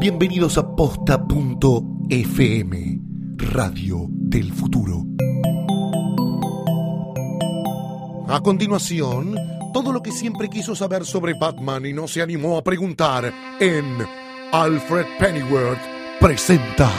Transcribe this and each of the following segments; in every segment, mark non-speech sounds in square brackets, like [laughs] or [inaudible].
Bienvenidos a posta.fm, Radio del Futuro. A continuación, todo lo que siempre quiso saber sobre Batman y no se animó a preguntar en Alfred Pennyworth presenta.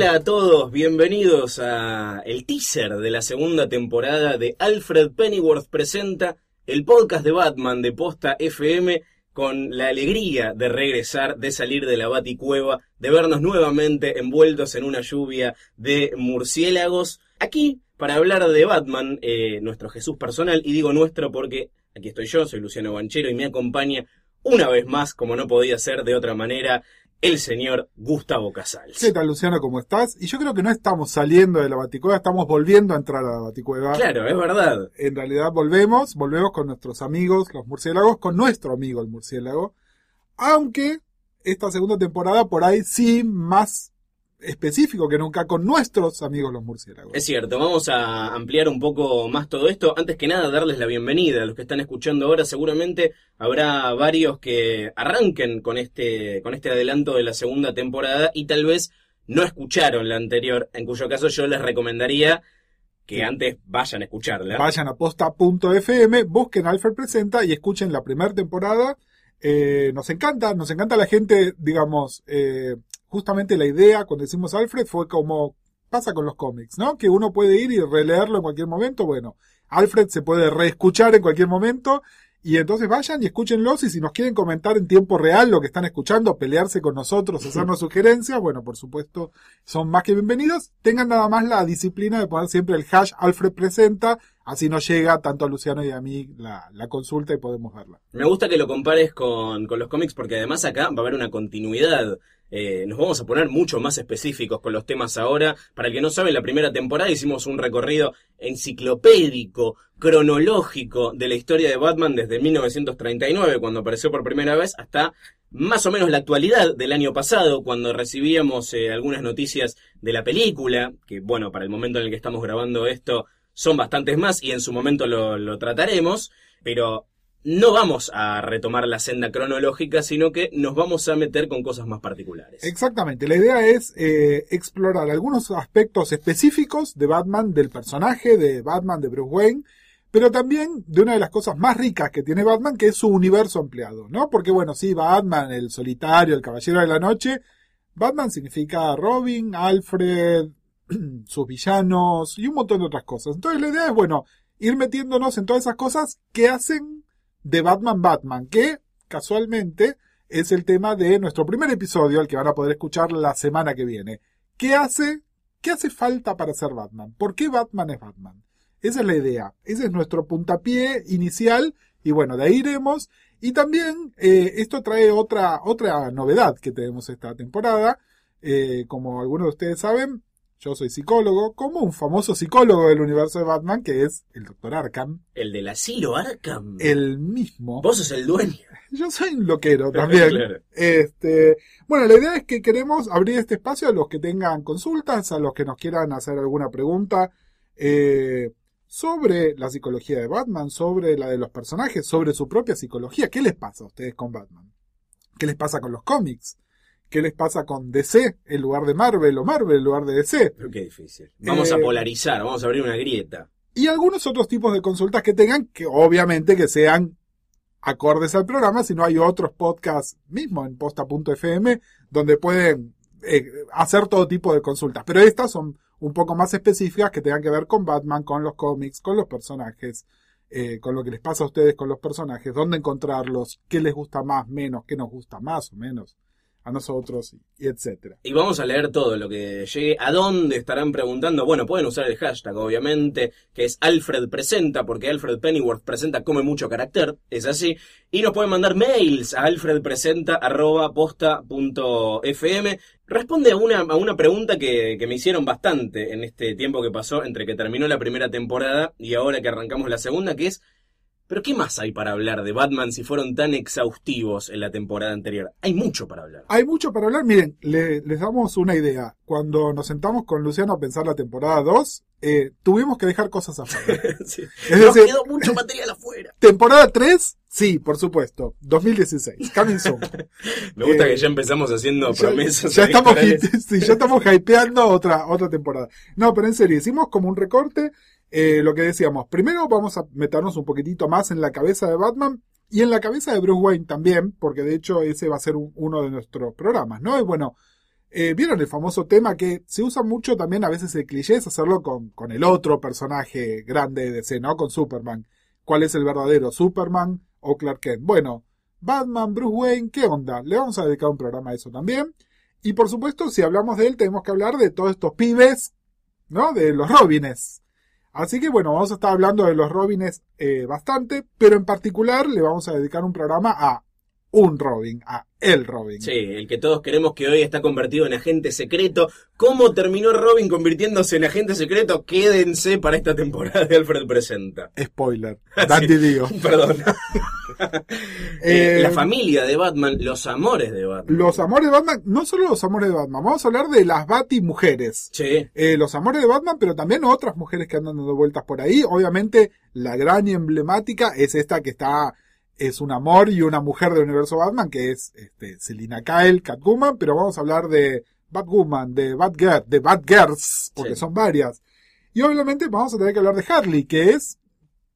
Hola a todos, bienvenidos a el teaser de la segunda temporada de Alfred Pennyworth presenta el podcast de Batman de Posta FM con la alegría de regresar, de salir de la baticueva, de vernos nuevamente envueltos en una lluvia de murciélagos. Aquí para hablar de Batman, eh, nuestro Jesús personal, y digo nuestro porque aquí estoy yo, soy Luciano Banchero y me acompaña una vez más, como no podía ser de otra manera, el señor Gustavo Casals. ¿Qué tal, Luciano? ¿Cómo estás? Y yo creo que no estamos saliendo de la Baticueva, estamos volviendo a entrar a la Baticueva. Claro, es verdad. En realidad volvemos, volvemos con nuestros amigos, los murciélagos, con nuestro amigo el murciélago. Aunque esta segunda temporada por ahí sí más específico que nunca con nuestros amigos los murciélagos. Es cierto, vamos a ampliar un poco más todo esto. Antes que nada, darles la bienvenida a los que están escuchando ahora. Seguramente habrá varios que arranquen con este, con este adelanto de la segunda temporada y tal vez no escucharon la anterior, en cuyo caso yo les recomendaría que antes vayan a escucharla. Vayan a posta.fm, busquen Alfred Presenta y escuchen la primera temporada. Eh, nos encanta, nos encanta la gente, digamos, eh, justamente la idea cuando decimos Alfred fue como pasa con los cómics, ¿no? Que uno puede ir y releerlo en cualquier momento. Bueno, Alfred se puede reescuchar en cualquier momento. Y entonces vayan y escúchenlos y si nos quieren comentar en tiempo real lo que están escuchando, pelearse con nosotros, [laughs] hacernos sugerencias, bueno, por supuesto, son más que bienvenidos. Tengan nada más la disciplina de poner siempre el hash Alfred presenta, así nos llega tanto a Luciano y a mí la, la consulta y podemos verla. Me gusta que lo compares con, con los cómics porque además acá va a haber una continuidad. Eh, nos vamos a poner mucho más específicos con los temas ahora. Para el que no sabe, la primera temporada hicimos un recorrido enciclopédico, cronológico de la historia de Batman desde 1939, cuando apareció por primera vez, hasta más o menos la actualidad del año pasado, cuando recibíamos eh, algunas noticias de la película, que bueno, para el momento en el que estamos grabando esto son bastantes más y en su momento lo trataremos, pero no vamos a retomar la senda cronológica, sino que nos vamos a meter con cosas más particulares. Exactamente, la idea es eh, explorar algunos aspectos específicos de Batman, del personaje de Batman, de Bruce Wayne, pero también de una de las cosas más ricas que tiene Batman, que es su universo ampliado, ¿no? Porque bueno, sí, Batman, el solitario, el caballero de la noche, Batman significa Robin, Alfred, [clears throat] sus villanos y un montón de otras cosas. Entonces la idea es, bueno, ir metiéndonos en todas esas cosas que hacen de Batman Batman, que casualmente es el tema de nuestro primer episodio, el que van a poder escuchar la semana que viene. ¿Qué hace, qué hace falta para ser Batman? ¿Por qué Batman es Batman? Esa es la idea. Ese es nuestro puntapié inicial. Y bueno, de ahí iremos. Y también eh, esto trae otra, otra novedad que tenemos esta temporada. Eh, como algunos de ustedes saben, yo soy psicólogo, como un famoso psicólogo del universo de Batman, que es el Dr. Arkham. El del asilo Arkham. El mismo. Vos sos el dueño. Yo soy un loquero [laughs] también. Claro. Este, bueno, la idea es que queremos abrir este espacio a los que tengan consultas, a los que nos quieran hacer alguna pregunta eh, sobre la psicología de Batman, sobre la de los personajes, sobre su propia psicología. ¿Qué les pasa a ustedes con Batman? ¿Qué les pasa con los cómics? Qué les pasa con DC en lugar de Marvel o Marvel en lugar de DC. Pero qué difícil. Vamos Eh, a polarizar, vamos a abrir una grieta. Y algunos otros tipos de consultas que tengan, que obviamente que sean acordes al programa, si no hay otros podcasts mismo en posta.fm donde pueden eh, hacer todo tipo de consultas. Pero estas son un poco más específicas que tengan que ver con Batman, con los cómics, con los personajes, eh, con lo que les pasa a ustedes con los personajes, dónde encontrarlos, qué les gusta más, menos, qué nos gusta más o menos nosotros, y etcétera. Y vamos a leer todo lo que llegue. ¿A dónde estarán preguntando? Bueno, pueden usar el hashtag, obviamente, que es Alfred Presenta, porque Alfred Pennyworth presenta come mucho carácter, es así. Y nos pueden mandar mails a alfredpresenta.posta.fm. Responde a una, a una pregunta que, que me hicieron bastante en este tiempo que pasó entre que terminó la primera temporada y ahora que arrancamos la segunda, que es ¿Pero qué más hay para hablar de Batman si fueron tan exhaustivos en la temporada anterior? Hay mucho para hablar. Hay mucho para hablar. Miren, le- les damos una idea. Cuando nos sentamos con Luciano a pensar la temporada 2, eh, tuvimos que dejar cosas afuera. [laughs] Sí. Es Nos decir, quedó mucho material afuera. [laughs] temporada 3, sí, por supuesto. 2016. Coming soon. [laughs] Me gusta Eh, que ya empezamos haciendo Ya, promesas. ya estamos, sí, ya estamos hypeando otra, otra temporada. No, pero en serio, hicimos como un recorte. Eh, lo que decíamos, primero vamos a meternos un poquitito más en la cabeza de Batman y en la cabeza de Bruce Wayne también, porque de hecho ese va a ser un- uno de nuestros programas, ¿no? Y bueno, eh, vieron el famoso tema que se usa mucho también a veces el cliché es hacerlo con, con el otro personaje grande de DC, ¿no? Con Superman. ¿Cuál es el verdadero Superman o Clark Kent? Bueno, Batman, Bruce Wayne, ¿qué onda? Le vamos a dedicar un programa a eso también. Y por supuesto, si hablamos de él, tenemos que hablar de todos estos pibes, ¿no? De los Robines. Así que bueno, vamos a estar hablando de los Robines eh, bastante, pero en particular le vamos a dedicar un programa a un Robin, a el Robin. Sí, el que todos queremos que hoy está convertido en agente secreto. ¿Cómo terminó Robin convirtiéndose en agente secreto? Quédense para esta temporada de Alfred Presenta. Spoiler. [laughs] Dandy Dio. [laughs] Perdón. [laughs] Eh, Eh, la familia de Batman, los amores de Batman. Los amores de Batman, no solo los amores de Batman, vamos a hablar de las Bati mujeres. Sí, Eh, los amores de Batman, pero también otras mujeres que andan dando vueltas por ahí. Obviamente, la gran y emblemática es esta que está, es un amor y una mujer del universo Batman, que es este, Selina Kyle, Catwoman, pero vamos a hablar de Batwoman, de Batgirl, de Batgirls, porque Sí. son varias. Y obviamente vamos a tener que hablar de Harley, que es,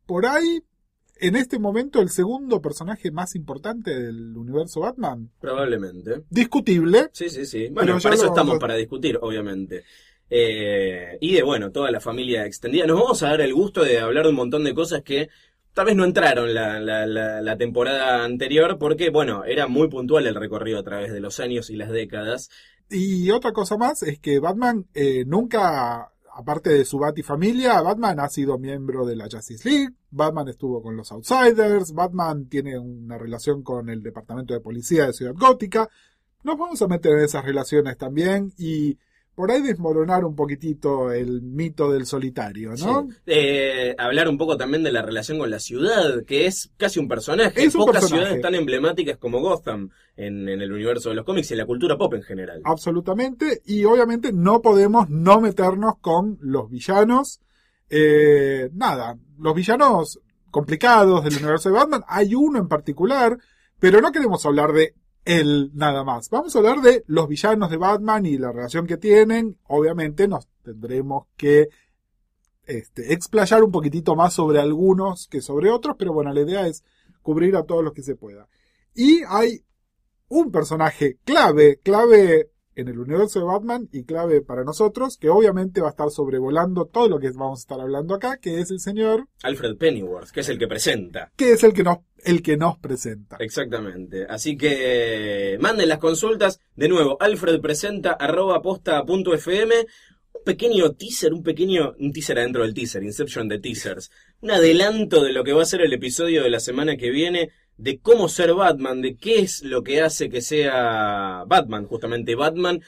por ahí, en este momento, el segundo personaje más importante del universo Batman. probablemente. Discutible, Sí, sí, sí. Bueno, para eso estamos, a- para discutir, obviamente. Eh, y de, bueno, toda la familia extendida. Nos vamos a dar el gusto de hablar de un montón de cosas que tal vez no entraron la, la, temporada anterior porque, bueno, era muy puntual el recorrido a través de los años y las décadas. Y otra cosa más es que Batman eh, nunca, aparte de su Batifamilia, Batman ha sido miembro de la Justice League, Batman estuvo con los Outsiders, Batman tiene una relación con el Departamento de Policía de Ciudad Gótica. Nos vamos a meter en esas relaciones también y por ahí desmoronar un poquitito el mito del solitario, ¿no? Sí. Eh, hablar un poco también de la relación con la ciudad, que es casi un personaje. Es un Pocas personaje. ciudades tan emblemáticas como Gotham en, en el universo de los cómics y en la cultura pop en general. Absolutamente. Y obviamente no podemos no meternos con los villanos. Eh, nada, los villanos complicados del universo de Batman. Hay uno en particular, pero no queremos hablar de él nada más. Vamos a hablar de los villanos de Batman y la relación que tienen. Obviamente nos tendremos que este, explayar un poquitito más sobre algunos que sobre otros, pero bueno, la idea es cubrir a todos los que se pueda. Y hay un personaje clave, clave en el universo de Batman y clave para nosotros, que obviamente va a estar sobrevolando todo lo que vamos a estar hablando acá, que es el señor, Alfred Pennyworth, que es el que presenta. que es el que nos, el que nos presenta. Exactamente. Así que manden las consultas. De nuevo, Alfred presenta arroba posta punto fm. Un pequeño teaser, un pequeño, un teaser adentro del teaser, Inception de teasers. Un adelanto de lo que va a ser el episodio de la semana que viene, de cómo ser Batman, de qué es lo que hace que sea Batman, justamente Batman.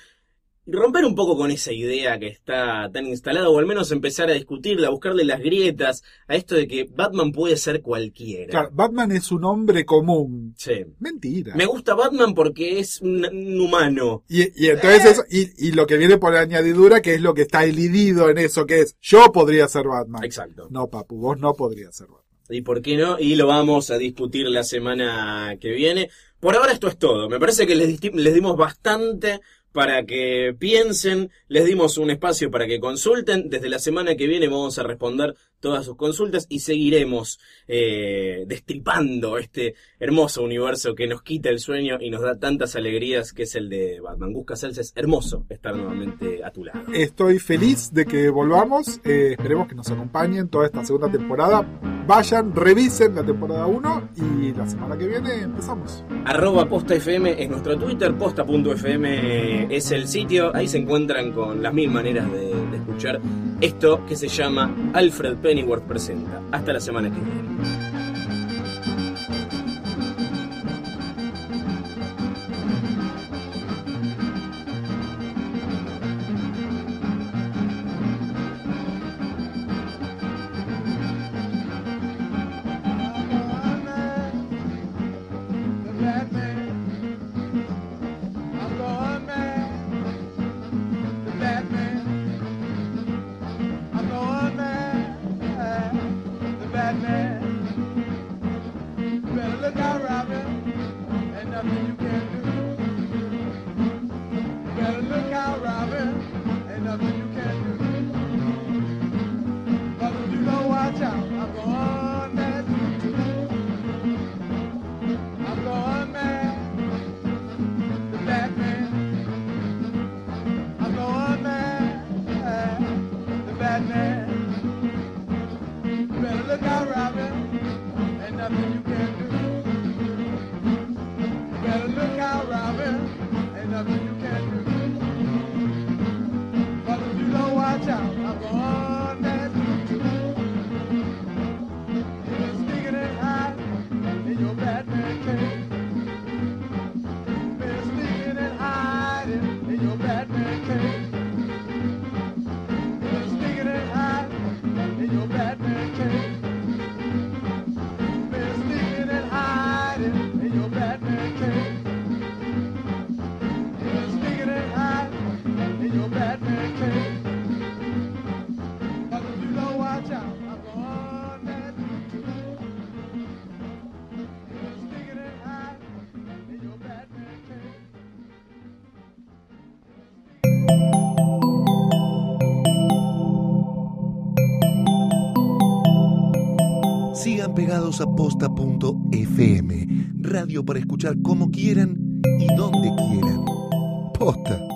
Y romper un poco con esa idea que está tan instalada, o al menos empezar a discutirla, a buscarle las grietas a esto de que Batman puede ser cualquiera. Claro, Batman es un hombre común. Sí. Mentira. Me gusta Batman porque es un, un humano. Y, y entonces eso, y, y lo que viene por añadidura, que es lo que está elidido en eso, que es, yo podría ser Batman. Exacto. No, papu, vos no podrías ser Batman. ¿Y por qué no? Y lo vamos a discutir la semana que viene. Por ahora esto es todo. Me parece que les, les dimos bastante para que piensen, les dimos un espacio para que consulten. Desde la semana que viene vamos a responder todas sus consultas y seguiremos eh, destripando este hermoso universo que nos quita el sueño y nos da tantas alegrías que es el de Batman. Casals es hermoso estar nuevamente a tu lado. Estoy feliz de que volvamos. eh, esperemos que nos acompañen toda esta segunda temporada. Vayan, revisen la temporada 1 y la semana que viene empezamos. Arroba Posta FM es nuestro Twitter, posta.fm es el sitio, ahí se encuentran con las mil maneras de esto que se llama Alfred Pennyworth Presenta. Hasta la semana que viene. nothing you can do. You gotta look out, Robin. Ain't nothing you can do. Sigan pegados a posta.fm, radio para escuchar como quieran y donde quieran. Posta.